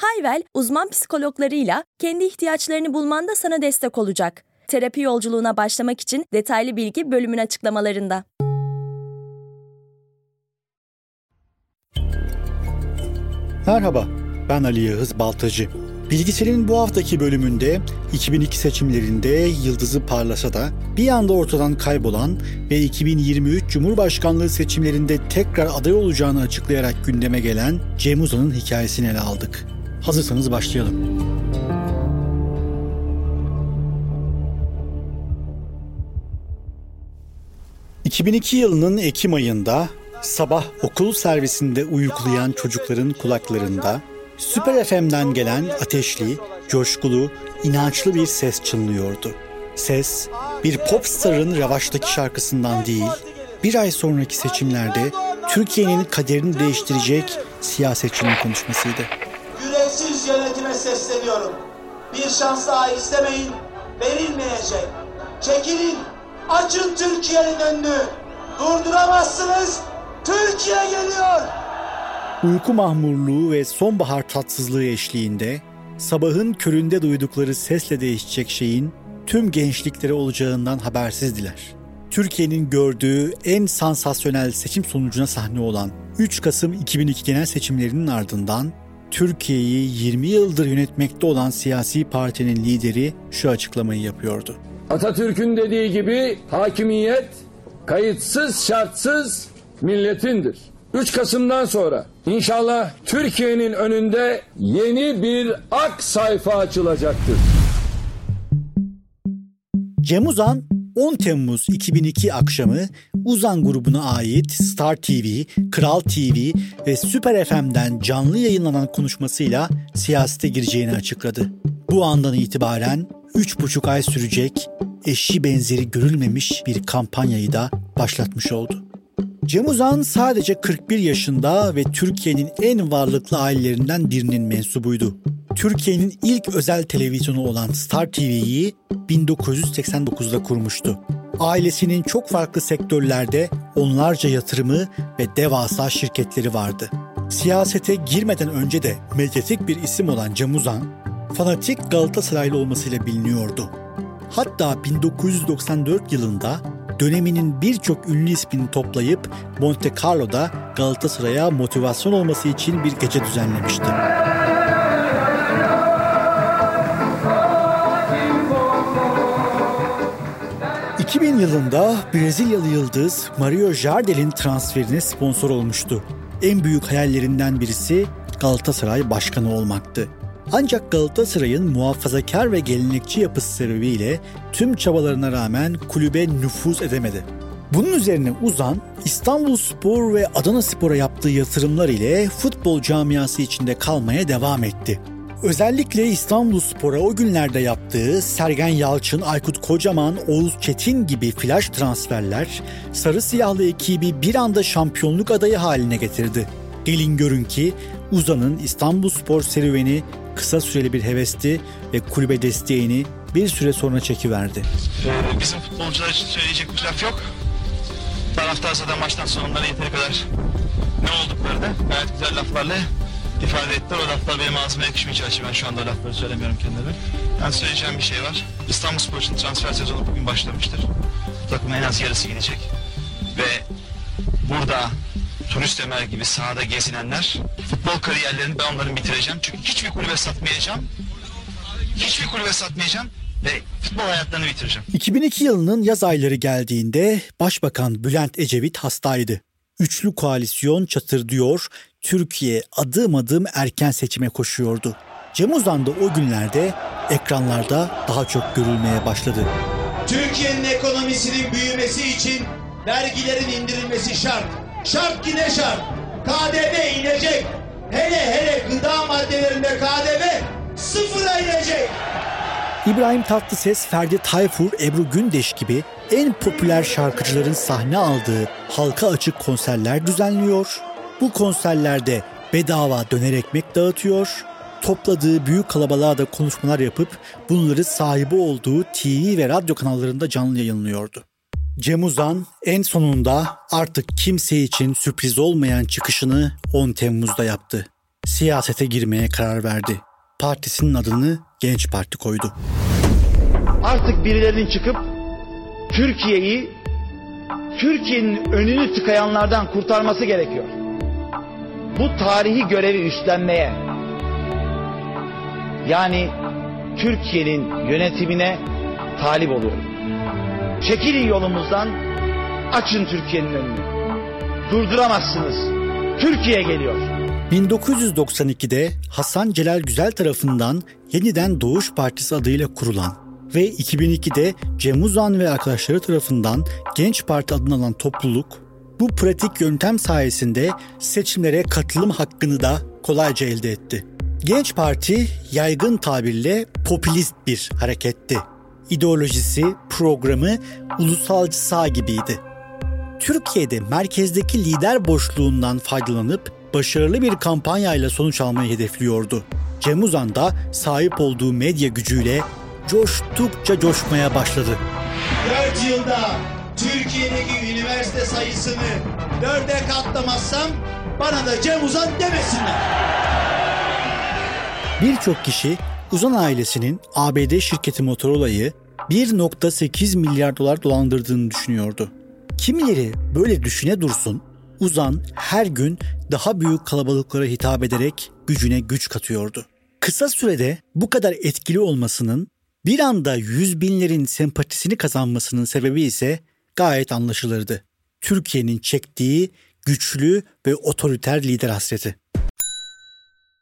Hayvel, uzman psikologlarıyla kendi ihtiyaçlarını bulmanda sana destek olacak. Terapi yolculuğuna başlamak için detaylı bilgi bölümün açıklamalarında. Merhaba, ben Ali Yağız Baltacı. Bilgisayarın bu haftaki bölümünde 2002 seçimlerinde yıldızı parlasa da bir anda ortadan kaybolan ve 2023 Cumhurbaşkanlığı seçimlerinde tekrar aday olacağını açıklayarak gündeme gelen Cem Uzan'ın hikayesini ele aldık. Hazırsanız başlayalım. ...2002 yılının Ekim ayında sabah okul servisinde uyuklayan çocukların kulaklarında Süper FM'den gelen ateşli, coşkulu, inançlı bir ses çınlıyordu. Ses bir popstarın revaçtaki şarkısından değil, bir ay sonraki seçimlerde Türkiye'nin kaderini değiştirecek siyasetçinin konuşmasıydı. Yüreksiz yönetime sesleniyorum. Bir şans daha istemeyin, verilmeyecek. Çekilin, açın Türkiye'nin önünü. Durduramazsınız, Türkiye geliyor. Uyku mahmurluğu ve sonbahar tatsızlığı eşliğinde sabahın köründe duydukları sesle değişecek şeyin tüm gençliklere olacağından habersizdiler. Türkiye'nin gördüğü en sansasyonel seçim sonucuna sahne olan 3 Kasım 2002 genel seçimlerinin ardından Türkiye'yi 20 yıldır yönetmekte olan siyasi partinin lideri şu açıklamayı yapıyordu. Atatürk'ün dediği gibi hakimiyet kayıtsız şartsız milletindir. 3 Kasım'dan sonra inşallah Türkiye'nin önünde yeni bir ak sayfa açılacaktır. Cem Uzan 10 Temmuz 2002 akşamı Uzan grubuna ait Star TV, Kral TV ve Süper FM'den canlı yayınlanan konuşmasıyla siyasete gireceğini açıkladı. Bu andan itibaren 3,5 ay sürecek eşi benzeri görülmemiş bir kampanyayı da başlatmış oldu. Cem Uzan sadece 41 yaşında ve Türkiye'nin en varlıklı ailelerinden birinin mensubuydu. Türkiye'nin ilk özel televizyonu olan Star TV'yi 1989'da kurmuştu. Ailesinin çok farklı sektörlerde onlarca yatırımı ve devasa şirketleri vardı. Siyasete girmeden önce de medyatik bir isim olan Cem Uzan, fanatik Galatasaraylı olmasıyla biliniyordu. Hatta 1994 yılında döneminin birçok ünlü ismini toplayıp Monte Carlo'da Galatasaray'a motivasyon olması için bir gece düzenlemişti. 2000 yılında Brezilyalı yıldız Mario Jardel'in transferine sponsor olmuştu. En büyük hayallerinden birisi Galatasaray başkanı olmaktı. Ancak Galatasaray'ın muhafazakar ve gelenekçi yapısı sebebiyle tüm çabalarına rağmen kulübe nüfuz edemedi. Bunun üzerine Uzan, İstanbul Spor ve Adana Spor'a yaptığı yatırımlar ile futbol camiası içinde kalmaya devam etti. Özellikle İstanbul Spor'a o günlerde yaptığı Sergen Yalçın, Aykut Kocaman, Oğuz Çetin gibi flash transferler sarı siyahlı ekibi bir anda şampiyonluk adayı haline getirdi. Gelin görün ki Uzan'ın İstanbul Spor serüveni kısa süreli bir hevesti ve kulübe desteğini bir süre sonra çekiverdi. Ee, bizim futbolcular için söyleyecek bir laf yok. Taraftar zaten maçtan sonra onlara yeteri kadar ne olduklarını gayet güzel laflarla ifade ettiler. O laflar benim ağzıma yakışmayacağı için ben şu anda lafları söylemiyorum kendime. Ben söyleyeceğim bir şey var. İstanbul Spor için transfer sezonu bugün başlamıştır. Takımın en az yarısı gidecek. Ve burada turist Ömer gibi sahada gezinenler futbol kariyerlerini ben onların bitireceğim. Çünkü hiçbir kulübe satmayacağım. Hiçbir kulübe satmayacağım ve futbol hayatlarını bitireceğim. 2002 yılının yaz ayları geldiğinde Başbakan Bülent Ecevit hastaydı. Üçlü koalisyon çatırdıyor, Türkiye adım adım erken seçime koşuyordu. Cem Uzan da o günlerde ekranlarda daha çok görülmeye başladı. Türkiye'nin ekonomisinin büyümesi için vergilerin indirilmesi şart. Şart yine şart. KDV inecek. Hele hele gıda maddelerinde KDV sıfıra inecek. İbrahim Tatlıses, Ferdi Tayfur, Ebru Gündeş gibi en popüler şarkıcıların sahne aldığı halka açık konserler düzenliyor. Bu konserlerde bedava döner ekmek dağıtıyor. Topladığı büyük kalabalığa da konuşmalar yapıp bunları sahibi olduğu TV ve radyo kanallarında canlı yayınlıyordu. Cem Uzan en sonunda artık kimse için sürpriz olmayan çıkışını 10 Temmuz'da yaptı. Siyasete girmeye karar verdi. Partisinin adını Genç Parti koydu. Artık birilerinin çıkıp Türkiye'yi Türkiye'nin önünü tıkayanlardan kurtarması gerekiyor. Bu tarihi görevi üstlenmeye yani Türkiye'nin yönetimine talip oluyorum. Çekilin yolumuzdan, açın Türkiye'nin önünü. Durduramazsınız. Türkiye geliyor. 1992'de Hasan Celal Güzel tarafından yeniden Doğuş Partisi adıyla kurulan ve 2002'de Cem Uzan ve arkadaşları tarafından Genç Parti adını alan topluluk bu pratik yöntem sayesinde seçimlere katılım hakkını da kolayca elde etti. Genç Parti yaygın tabirle popülist bir hareketti. İdeolojisi, programı ulusalcı sağ gibiydi. Türkiye'de merkezdeki lider boşluğundan faydalanıp başarılı bir kampanyayla sonuç almayı hedefliyordu. Cem Uzan da sahip olduğu medya gücüyle coştukça coşmaya başladı. 4 yılda Türkiye'deki üniversite sayısını dörde katlamazsam bana da Cem Uzan demesinler. Birçok kişi Uzan ailesinin ABD şirketi Motorola'yı 1.8 milyar dolar dolandırdığını düşünüyordu. Kimileri böyle düşüne dursun, Uzan her gün daha büyük kalabalıklara hitap ederek gücüne güç katıyordu. Kısa sürede bu kadar etkili olmasının bir anda yüz binlerin sempatisini kazanmasının sebebi ise gayet anlaşılırdı. Türkiye'nin çektiği güçlü ve otoriter lider hasreti.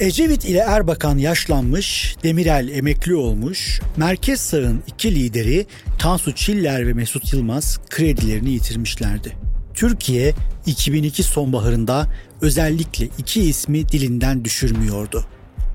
Ecevit ile Erbakan yaşlanmış, Demirel emekli olmuş, merkez sağın iki lideri Tansu Çiller ve Mesut Yılmaz kredilerini yitirmişlerdi. Türkiye 2002 sonbaharında özellikle iki ismi dilinden düşürmüyordu.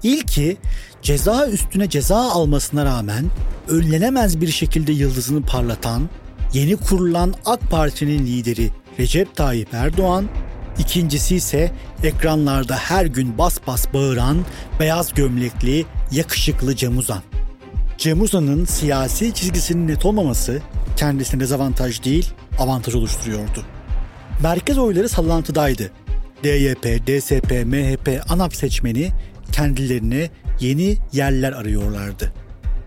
İlki ceza üstüne ceza almasına rağmen önlenemez bir şekilde yıldızını parlatan yeni kurulan AK Parti'nin lideri Recep Tayyip Erdoğan İkincisi ise ekranlarda her gün bas bas bağıran beyaz gömlekli yakışıklı Cem Uzan. Cem Uzan'ın siyasi çizgisinin net olmaması kendisine dezavantaj değil avantaj oluşturuyordu. Merkez oyları sallantıdaydı. DYP, DSP, MHP, ANAP seçmeni kendilerine yeni yerler arıyorlardı.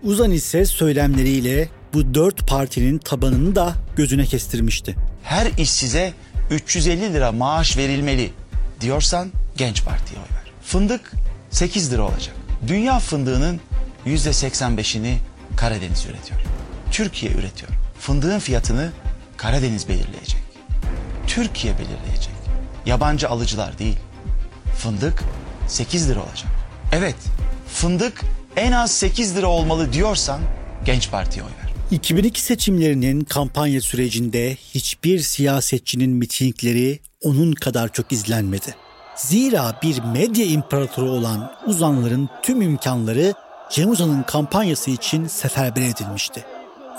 Uzan ise söylemleriyle bu dört partinin tabanını da gözüne kestirmişti. Her işsize 350 lira maaş verilmeli diyorsan Genç Parti'ye oy ver. Fındık 8 lira olacak. Dünya fındığının %85'ini Karadeniz üretiyor. Türkiye üretiyor. Fındığın fiyatını Karadeniz belirleyecek. Türkiye belirleyecek. Yabancı alıcılar değil. Fındık 8 lira olacak. Evet, fındık en az 8 lira olmalı diyorsan Genç Parti'ye oy ver. 2002 seçimlerinin kampanya sürecinde hiçbir siyasetçinin mitingleri onun kadar çok izlenmedi. Zira bir medya imparatoru olan uzanların tüm imkanları Cem Uzan'ın kampanyası için seferber edilmişti.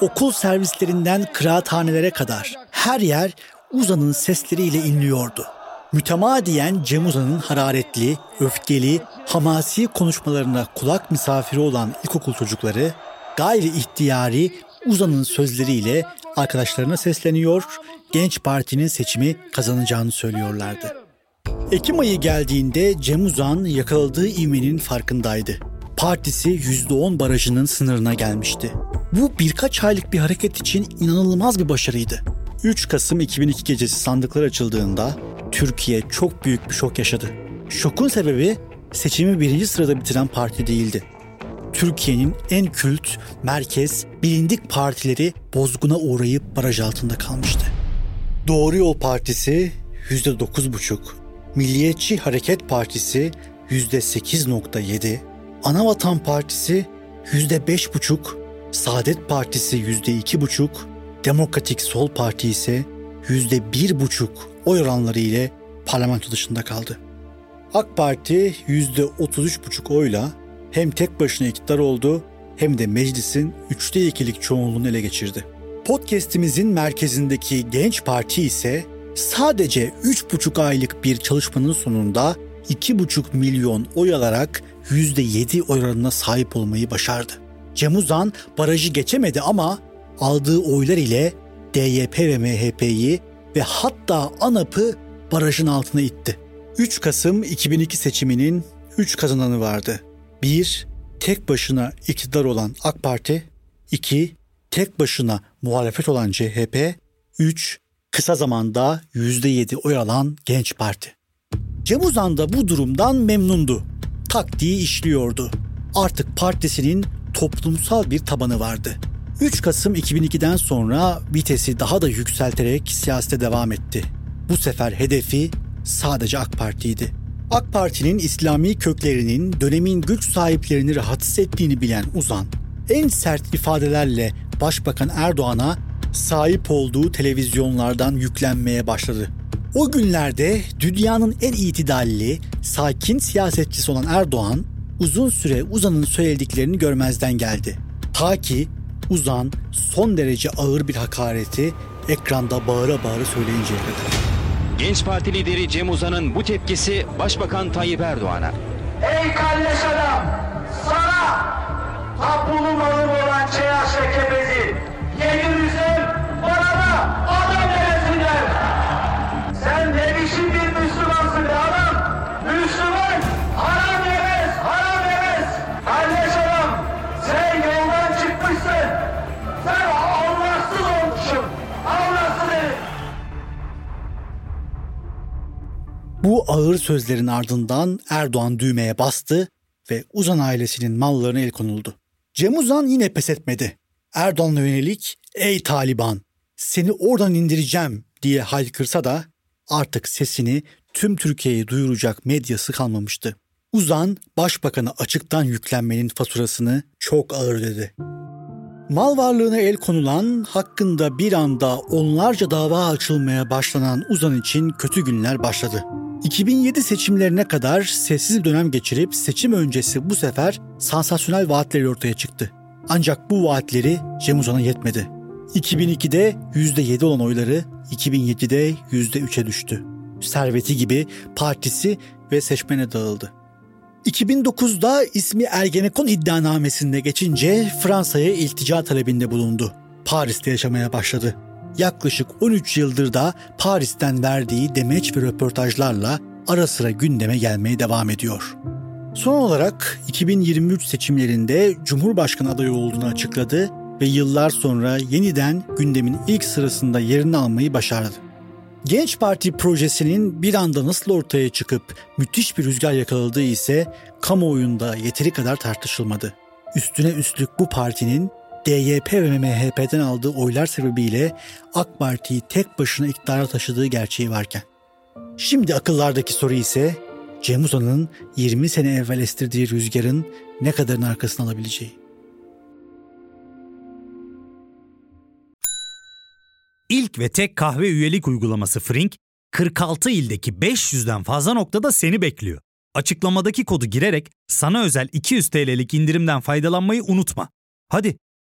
Okul servislerinden kıraathanelere kadar her yer Uzan'ın sesleriyle inliyordu. Mütemadiyen Cem Uzan'ın hararetli, öfkeli, hamasi konuşmalarına kulak misafiri olan ilkokul çocukları gayri ihtiyari Uzan'ın sözleriyle arkadaşlarına sesleniyor, Genç Parti'nin seçimi kazanacağını söylüyorlardı. Ekim ayı geldiğinde Cem Uzan yakaladığı ivmenin farkındaydı. Partisi %10 barajının sınırına gelmişti. Bu birkaç aylık bir hareket için inanılmaz bir başarıydı. 3 Kasım 2002 gecesi sandıklar açıldığında Türkiye çok büyük bir şok yaşadı. Şokun sebebi seçimi birinci sırada bitiren parti değildi. Türkiye'nin en kült, merkez, bilindik partileri bozguna uğrayıp baraj altında kalmıştı. Doğru Yol Partisi %9,5, Milliyetçi Hareket Partisi %8,7, Anavatan Partisi %5,5, Saadet Partisi %2,5, Demokratik Sol Parti ise %1,5 oy oranları ile parlamento dışında kaldı. AK Parti %33,5 oyla hem tek başına iktidar oldu hem de meclisin üçte ikilik çoğunluğunu ele geçirdi. Podcast'imizin merkezindeki Genç Parti ise sadece 3,5 aylık bir çalışmanın sonunda 2,5 milyon oy alarak %7 oy oranına sahip olmayı başardı. Cem Uzan barajı geçemedi ama aldığı oylar ile DYP ve MHP'yi ve hatta ANAP'ı barajın altına itti. 3 Kasım 2002 seçiminin 3 kazananı vardı. 1. Tek başına iktidar olan AK Parti 2. Tek başına muhalefet olan CHP 3. Kısa zamanda %7 oy alan Genç Parti. Cem Uzan da bu durumdan memnundu. Taktiği işliyordu. Artık partisinin toplumsal bir tabanı vardı. 3 Kasım 2002'den sonra vitesi daha da yükselterek siyasete devam etti. Bu sefer hedefi sadece AK Parti'ydi. AK Parti'nin İslami köklerinin dönemin güç sahiplerini rahatsız ettiğini bilen Uzan, en sert ifadelerle Başbakan Erdoğan'a sahip olduğu televizyonlardan yüklenmeye başladı. O günlerde dünyanın en itidalli, sakin siyasetçisi olan Erdoğan, uzun süre Uzan'ın söylediklerini görmezden geldi. Ta ki Uzan son derece ağır bir hakareti ekranda bağıra bağıra söyleyinceye kadar. Genç Parti lideri Cem Uzan'ın bu tepkisi Başbakan Tayyip Erdoğan'a. Ey kalleş adam! Sana! Tablulu malım olan Çeyaş ve Kepezi! Yedirürsem bana da adam demesinler! Sen ne biçim bir Bu ağır sözlerin ardından Erdoğan düğmeye bastı ve Uzan ailesinin mallarına el konuldu. Cem Uzan yine pes etmedi. Erdoğan'a yönelik ''Ey Taliban, seni oradan indireceğim'' diye haykırsa da artık sesini tüm Türkiye'ye duyuracak medyası kalmamıştı. Uzan, başbakanı açıktan yüklenmenin faturasını çok ağır ödedi. Mal varlığına el konulan, hakkında bir anda onlarca dava açılmaya başlanan Uzan için kötü günler başladı. 2007 seçimlerine kadar sessiz bir dönem geçirip seçim öncesi bu sefer sansasyonel vaatleri ortaya çıktı. Ancak bu vaatleri Cem Uzan'a yetmedi. 2002'de %7 olan oyları 2007'de %3'e düştü. Serveti gibi partisi ve seçmene dağıldı. 2009'da ismi Ergenekon iddianamesinde geçince Fransa'ya iltica talebinde bulundu. Paris'te yaşamaya başladı. Yaklaşık 13 yıldır da Paris'ten verdiği demeç ve röportajlarla ara sıra gündeme gelmeye devam ediyor. Son olarak 2023 seçimlerinde Cumhurbaşkanı adayı olduğunu açıkladı ve yıllar sonra yeniden gündemin ilk sırasında yerini almayı başardı. Genç Parti projesinin bir anda nasıl ortaya çıkıp müthiş bir rüzgar yakaladığı ise kamuoyunda yeteri kadar tartışılmadı. Üstüne üstlük bu partinin DYP ve MHP'den aldığı oylar sebebiyle AK Parti'yi tek başına iktidara taşıdığı gerçeği varken. Şimdi akıllardaki soru ise Cem Uzan'ın 20 sene evvel estirdiği rüzgarın ne kadarın arkasını alabileceği. İlk ve tek kahve üyelik uygulaması Frink, 46 ildeki 500'den fazla noktada seni bekliyor. Açıklamadaki kodu girerek sana özel 200 TL'lik indirimden faydalanmayı unutma. Hadi